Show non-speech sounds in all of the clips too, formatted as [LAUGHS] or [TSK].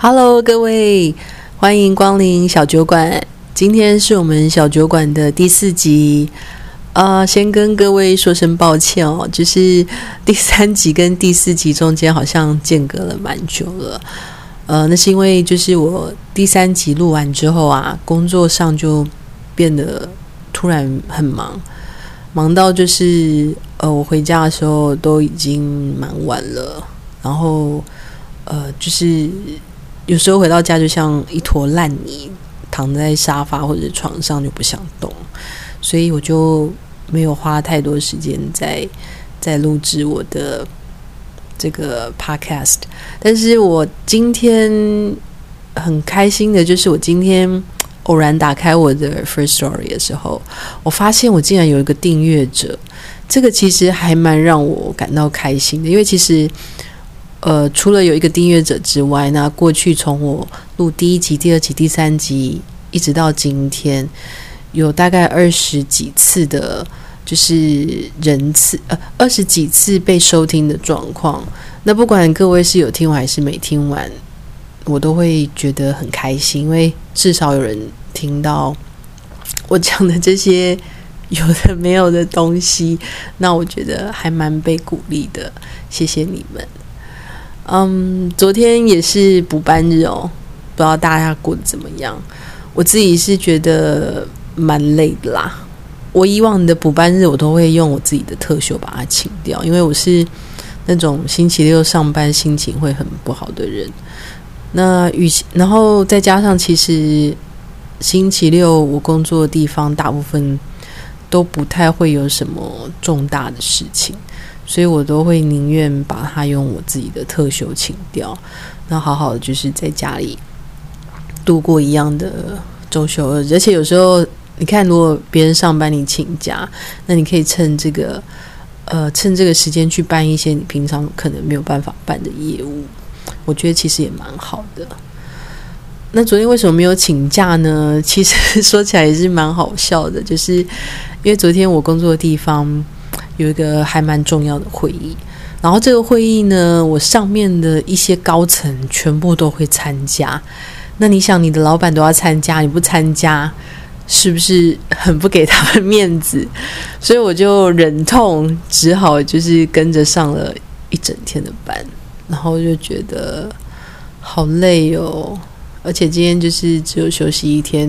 Hello，各位，欢迎光临小酒馆。今天是我们小酒馆的第四集。呃，先跟各位说声抱歉哦，就是第三集跟第四集中间好像间隔了蛮久了。呃，那是因为就是我第三集录完之后啊，工作上就变得突然很忙，忙到就是呃，我回家的时候都已经蛮晚了，然后呃，就是。有时候回到家就像一坨烂泥，躺在沙发或者床上就不想动，所以我就没有花太多时间在在录制我的这个 podcast。但是我今天很开心的，就是我今天偶然打开我的 First Story 的时候，我发现我竟然有一个订阅者，这个其实还蛮让我感到开心的，因为其实。呃，除了有一个订阅者之外，那过去从我录第一集、第二集、第三集，一直到今天，有大概二十几次的，就是人次，呃，二十几次被收听的状况。那不管各位是有听完还是没听完，我都会觉得很开心，因为至少有人听到我讲的这些有的没有的东西，那我觉得还蛮被鼓励的。谢谢你们。嗯，昨天也是补班日哦，不知道大家过得怎么样？我自己是觉得蛮累的啦。我以往的补班日，我都会用我自己的特休把它请掉，因为我是那种星期六上班心情会很不好的人。那与其，然后再加上，其实星期六我工作的地方大部分都不太会有什么重大的事情。所以我都会宁愿把它用我自己的特休请掉，那好好的就是在家里度过一样的周休二日。而且有时候你看，如果别人上班你请假，那你可以趁这个呃趁这个时间去办一些你平常可能没有办法办的业务。我觉得其实也蛮好的。那昨天为什么没有请假呢？其实 [LAUGHS] 说起来也是蛮好笑的，就是因为昨天我工作的地方。有一个还蛮重要的会议，然后这个会议呢，我上面的一些高层全部都会参加。那你想，你的老板都要参加，你不参加，是不是很不给他们面子？[LAUGHS] 所以我就忍痛，只好就是跟着上了一整天的班，然后就觉得好累哦，而且今天就是只有休息一天。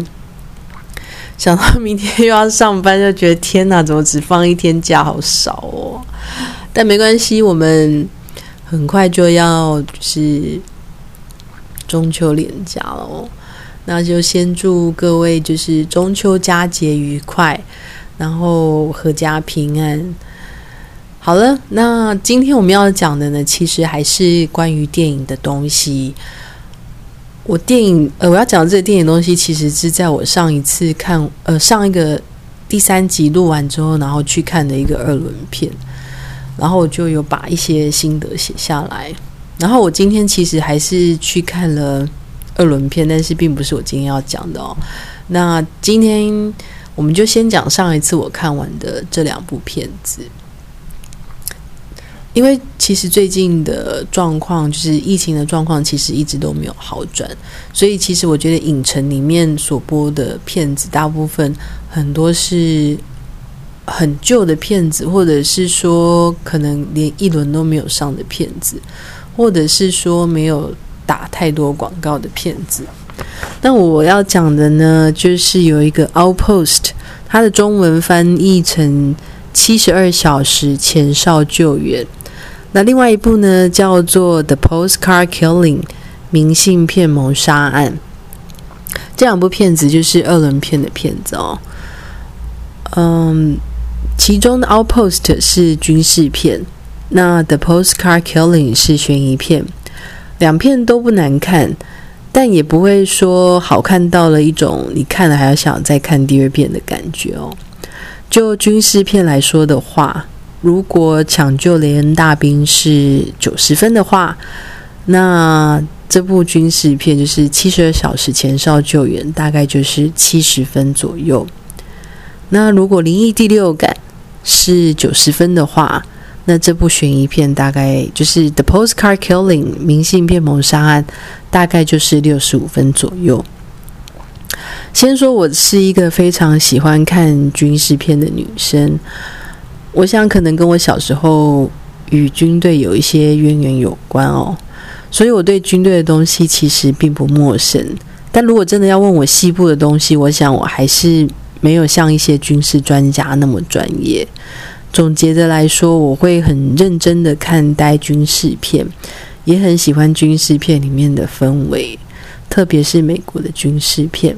想到明天又要上班，就觉得天哪，怎么只放一天假，好少哦！但没关系，我们很快就要就是中秋连假了哦。那就先祝各位就是中秋佳节愉快，然后阖家平安。好了，那今天我们要讲的呢，其实还是关于电影的东西。我电影呃，我要讲这个电影东西，其实是在我上一次看呃上一个第三集录完之后，然后去看的一个二轮片，然后我就有把一些心得写下来。然后我今天其实还是去看了二轮片，但是并不是我今天要讲的哦。那今天我们就先讲上一次我看完的这两部片子。因为其实最近的状况，就是疫情的状况，其实一直都没有好转，所以其实我觉得影城里面所播的片子，大部分很多是很旧的片子，或者是说可能连一轮都没有上的片子，或者是说没有打太多广告的片子。那我要讲的呢，就是有一个《Outpost》，它的中文翻译成《七十二小时前哨救援》。那另外一部呢，叫做《The Postcard Killing》明信片谋杀案。这两部片子就是二轮片的片子哦。嗯，其中的《Outpost》是军事片，那《The Postcard Killing》是悬疑片。两片都不难看，但也不会说好看到了一种你看了还要想再看第二遍的感觉哦。就军事片来说的话。如果抢救雷恩大兵是九十分的话，那这部军事片就是七十二小时前哨救援，大概就是七十分左右。那如果灵异第六感是九十分的话，那这部悬疑片大概就是 The Postcard Killing 明信片谋杀案，大概就是六十五分左右。先说，我是一个非常喜欢看军事片的女生，我想可能跟我小时候与军队有一些渊源有关哦，所以我对军队的东西其实并不陌生。但如果真的要问我西部的东西，我想我还是没有像一些军事专家那么专业。总结的来说，我会很认真的看待军事片，也很喜欢军事片里面的氛围，特别是美国的军事片。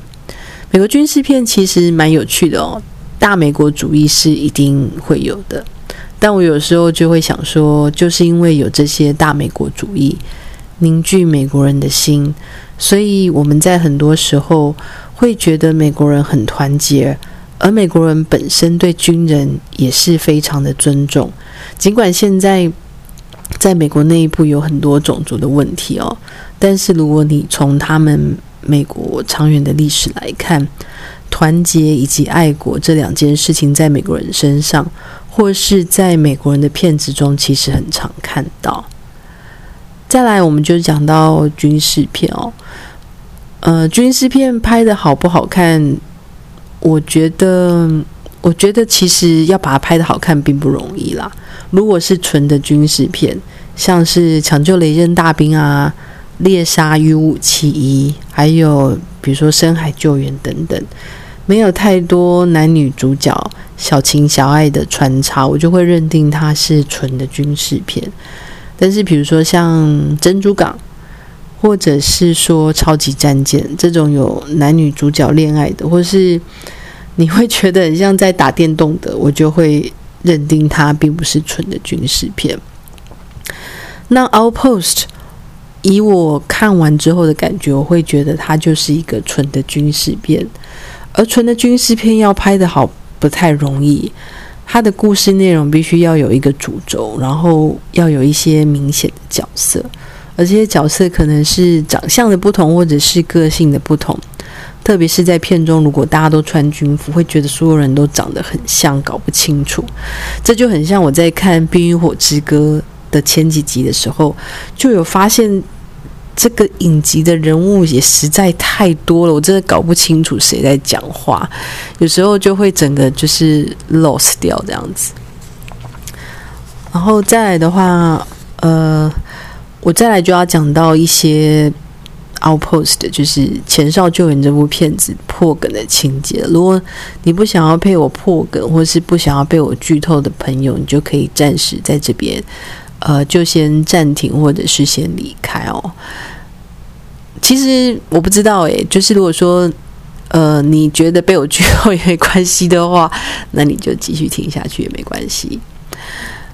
美国军事片其实蛮有趣的哦，大美国主义是一定会有的，但我有时候就会想说，就是因为有这些大美国主义凝聚美国人的心，所以我们在很多时候会觉得美国人很团结，而美国人本身对军人也是非常的尊重，尽管现在在美国内部有很多种族的问题哦，但是如果你从他们美国长远的历史来看，团结以及爱国这两件事情，在美国人身上，或是在美国人的片子中，其实很常看到。再来，我们就讲到军事片哦。呃，军事片拍的好不好看？我觉得，我觉得其实要把它拍的好看并不容易啦。如果是纯的军事片，像是《抢救雷震大兵》啊。猎杀 U 五七一，还有比如说深海救援等等，没有太多男女主角小情小爱的穿插，我就会认定它是纯的军事片。但是比如说像珍珠港，或者是说超级战舰这种有男女主角恋爱的，或是你会觉得很像在打电动的，我就会认定它并不是纯的军事片。那 Outpost。以我看完之后的感觉，我会觉得它就是一个纯的军事片，而纯的军事片要拍的好不太容易。它的故事内容必须要有一个主轴，然后要有一些明显的角色，而这些角色可能是长相的不同，或者是个性的不同。特别是在片中，如果大家都穿军服，会觉得所有人都长得很像，搞不清楚。这就很像我在看《冰与火之歌》。的前几集的时候，就有发现这个影集的人物也实在太多了，我真的搞不清楚谁在讲话，有时候就会整个就是 lost 掉这样子。然后再来的话，呃，我再来就要讲到一些 outpost，就是《前哨救援》这部片子破梗的情节。如果你不想要被我破梗，或是不想要被我剧透的朋友，你就可以暂时在这边。呃，就先暂停，或者是先离开哦。其实我不知道诶，就是如果说呃你觉得被我拒后也没关系的话，那你就继续听下去也没关系。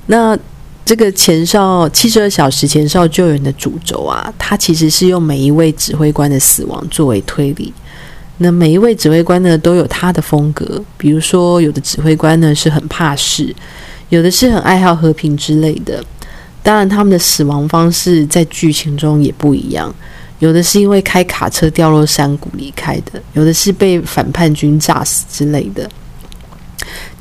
那这个前哨七十二小时前哨救援的主轴啊，它其实是用每一位指挥官的死亡作为推理。那每一位指挥官呢，都有他的风格，比如说有的指挥官呢是很怕事，有的是很爱好和平之类的。当然，他们的死亡方式在剧情中也不一样，有的是因为开卡车掉落山谷离开的，有的是被反叛军炸死之类的。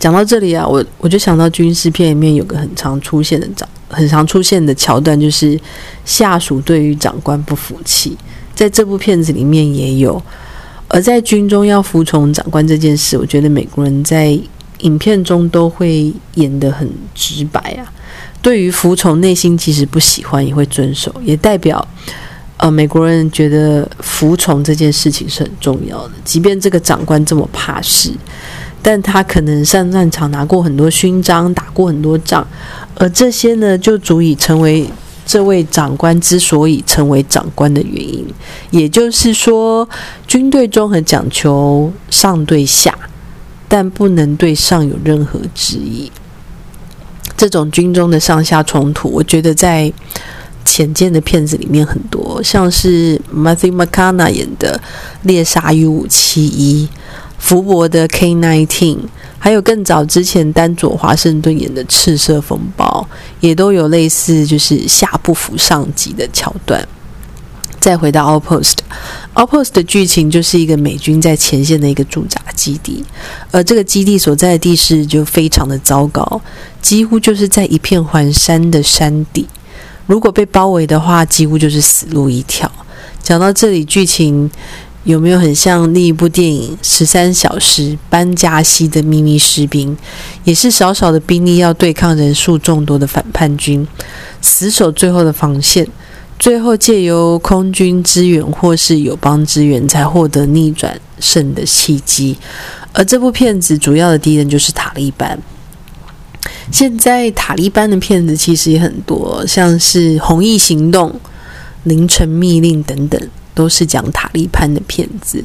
讲到这里啊，我我就想到军事片里面有个很常出现的长，很常出现的桥段，就是下属对于长官不服气，在这部片子里面也有。而在军中要服从长官这件事，我觉得美国人在影片中都会演得很直白啊。对于服从，内心即使不喜欢，也会遵守，也代表，呃，美国人觉得服从这件事情是很重要的。即便这个长官这么怕事，但他可能上战场拿过很多勋章，打过很多仗，而这些呢，就足以成为这位长官之所以成为长官的原因。也就是说，军队中很讲求上对下，但不能对上有任何质疑。这种军中的上下冲突，我觉得在浅见的片子里面很多，像是 Matthew McConaughey 演的《猎杀 U 五七一》，福伯的 K nineteen，还有更早之前丹佐华盛顿演的《赤色风暴》，也都有类似就是下不服上级的桥段。再回到 Outpost，Outpost 的剧情就是一个美军在前线的一个驻扎基地，而这个基地所在的地势就非常的糟糕，几乎就是在一片环山的山底，如果被包围的话，几乎就是死路一条。讲到这里，剧情有没有很像另一部电影《十三小时班加西的秘密士兵》？也是少少的兵力要对抗人数众多的反叛军，死守最后的防线，最后借由空军支援或是友邦支援，才获得逆转胜的契机。而这部片子主要的敌人就是塔利班。现在塔利班的片子其实也很多，像是《红翼行动》《凌晨密令》等等，都是讲塔利班的片子。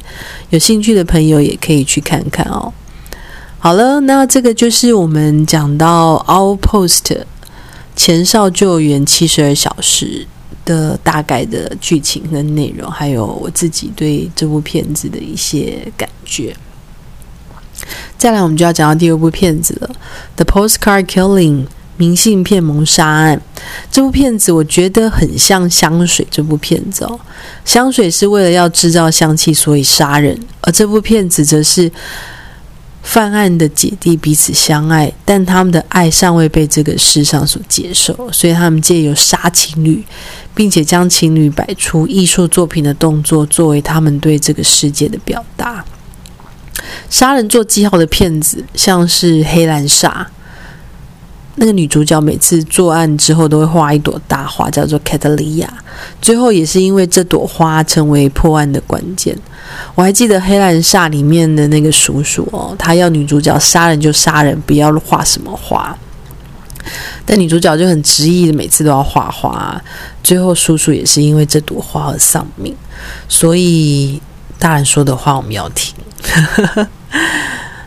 有兴趣的朋友也可以去看看哦。好了，那这个就是我们讲到《Outpost》前哨救援七十二小时的大概的剧情跟内容，还有我自己对这部片子的一些感觉。再来，我们就要讲到第二部片子了，《The Postcard Killing》明信片谋杀案。这部片子我觉得很像香水这部片子哦。香水是为了要制造香气，所以杀人；而这部片子则是犯案的姐弟彼此相爱，但他们的爱尚未被这个世上所接受，所以他们借由杀情侣，并且将情侣摆出艺术作品的动作，作为他们对这个世界的表达。杀人做记号的骗子，像是黑兰莎那个女主角，每次作案之后都会画一朵大花，叫做卡特利亚。最后也是因为这朵花成为破案的关键。我还记得黑兰煞里面的那个叔叔哦，他要女主角杀人就杀人，不要画什么花。但女主角就很执意的，每次都要画花。最后叔叔也是因为这朵花而丧命。所以大人说的话我们要听。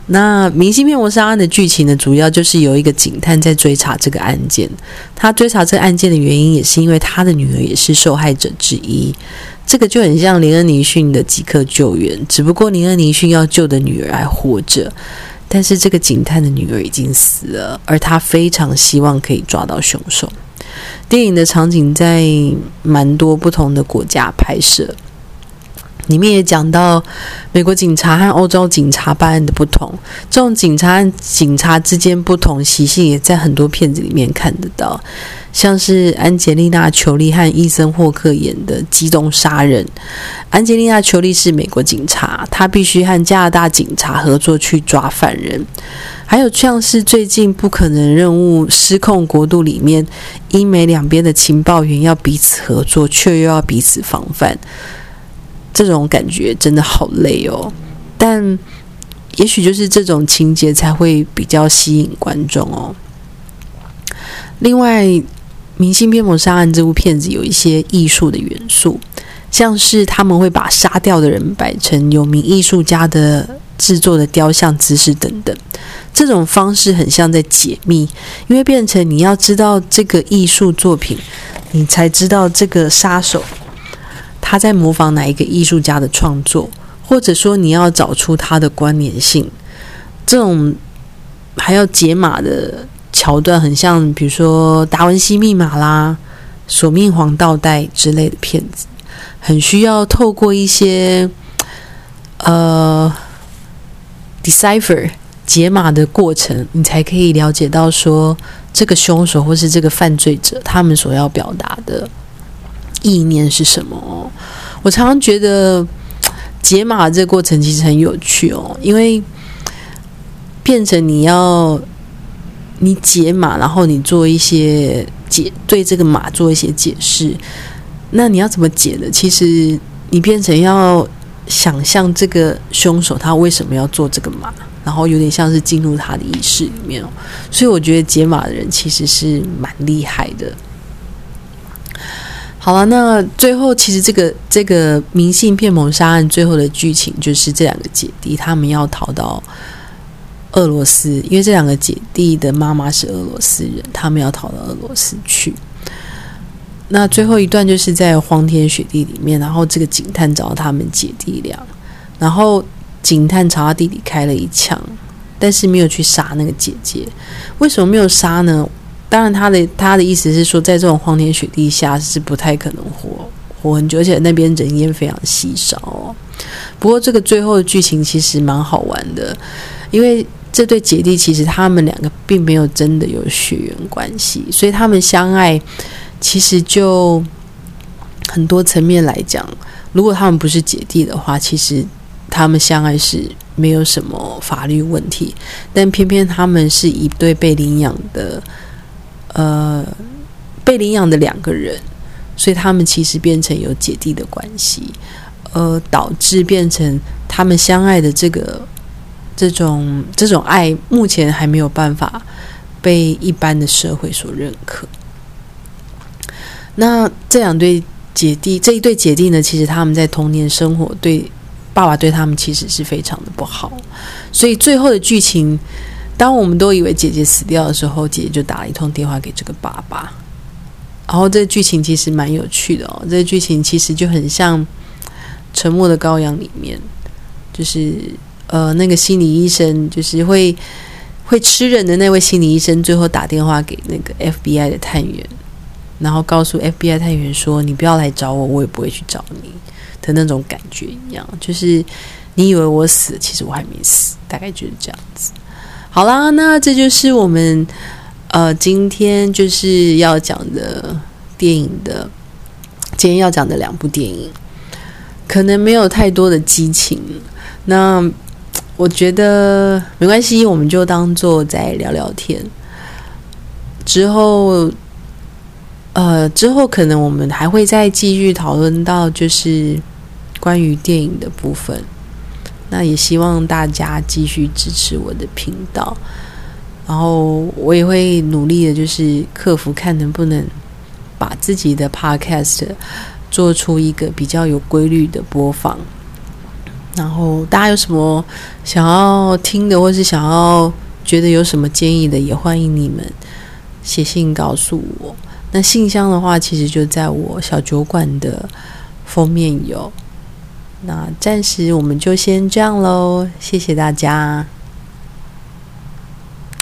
那明星面膜杀案的剧情呢？主要就是有一个警探在追查这个案件。他追查这个案件的原因，也是因为他的女儿也是受害者之一。这个就很像林恩尼逊的即刻救援，只不过林恩尼逊要救的女儿还活着，但是这个警探的女儿已经死了，而他非常希望可以抓到凶手。电影的场景在蛮多不同的国家拍摄。里面也讲到美国警察和欧洲警察办案的不同，这种警察和警察之间不同习性也在很多片子里面看得到，像是安吉丽娜·裘丽和伊森·霍克演的《机动杀人》。安吉丽娜·裘丽是美国警察，她必须和加拿大警察合作去抓犯人。还有像是最近《不可能任务：失控国度》里面，英美两边的情报员要彼此合作，却又要彼此防范。这种感觉真的好累哦，但也许就是这种情节才会比较吸引观众哦。另外，《明星骗谋杀案》这部片子有一些艺术的元素，像是他们会把杀掉的人摆成有名艺术家的制作的雕像姿势等等。这种方式很像在解密，因为变成你要知道这个艺术作品，你才知道这个杀手。他在模仿哪一个艺术家的创作，或者说你要找出他的关联性，这种还要解码的桥段，很像比如说《达文西密码》啦、《索命黄道带》之类的片子，很需要透过一些呃 decipher 解码的过程，你才可以了解到说这个凶手或是这个犯罪者他们所要表达的。意念是什么？我常常觉得 [TSK] 解码这个过程其实很有趣哦，因为变成你要你解码，然后你做一些解对这个码做一些解释，那你要怎么解的？其实你变成要想象这个凶手他为什么要做这个码，然后有点像是进入他的意识里面哦。所以我觉得解码的人其实是蛮厉害的。好了，那最后其实这个这个明信片谋杀案最后的剧情就是这两个姐弟他们要逃到俄罗斯，因为这两个姐弟的妈妈是俄罗斯人，他们要逃到俄罗斯去。那最后一段就是在荒天雪地里面，然后这个警探找到他们姐弟俩，然后警探朝他弟弟开了一枪，但是没有去杀那个姐姐。为什么没有杀呢？当然，他的他的意思是说，在这种荒天雪地下是不太可能活活很久，而且那边人烟非常稀少哦。不过，这个最后的剧情其实蛮好玩的，因为这对姐弟其实他们两个并没有真的有血缘关系，所以他们相爱其实就很多层面来讲，如果他们不是姐弟的话，其实他们相爱是没有什么法律问题。但偏偏他们是一对被领养的，呃，被领养的两个人，所以他们其实变成有姐弟的关系，呃，导致变成他们相爱的这个这种这种爱，目前还没有办法被一般的社会所认可。那这两对姐弟，这一对姐弟呢，其实他们在童年生活对爸爸对他们其实是非常的不好，所以最后的剧情，当我们都以为姐姐死掉的时候，姐姐就打了一通电话给这个爸爸，然后这个剧情其实蛮有趣的哦，这个剧情其实就很像《沉默的羔羊》里面，就是呃那个心理医生，就是会会吃人的那位心理医生，最后打电话给那个 FBI 的探员。然后告诉 FBI 探员说：“你不要来找我，我也不会去找你的那种感觉一样，就是你以为我死，其实我还没死，大概就是这样子。”好啦，那这就是我们呃今天就是要讲的电影的，今天要讲的两部电影，可能没有太多的激情，那我觉得没关系，我们就当做在聊聊天之后。呃，之后可能我们还会再继续讨论到，就是关于电影的部分。那也希望大家继续支持我的频道，然后我也会努力的，就是克服看能不能把自己的 podcast 做出一个比较有规律的播放。然后大家有什么想要听的，或是想要觉得有什么建议的，也欢迎你们写信告诉我。那信箱的话，其实就在我小酒馆的封面有。那暂时我们就先这样喽，谢谢大家。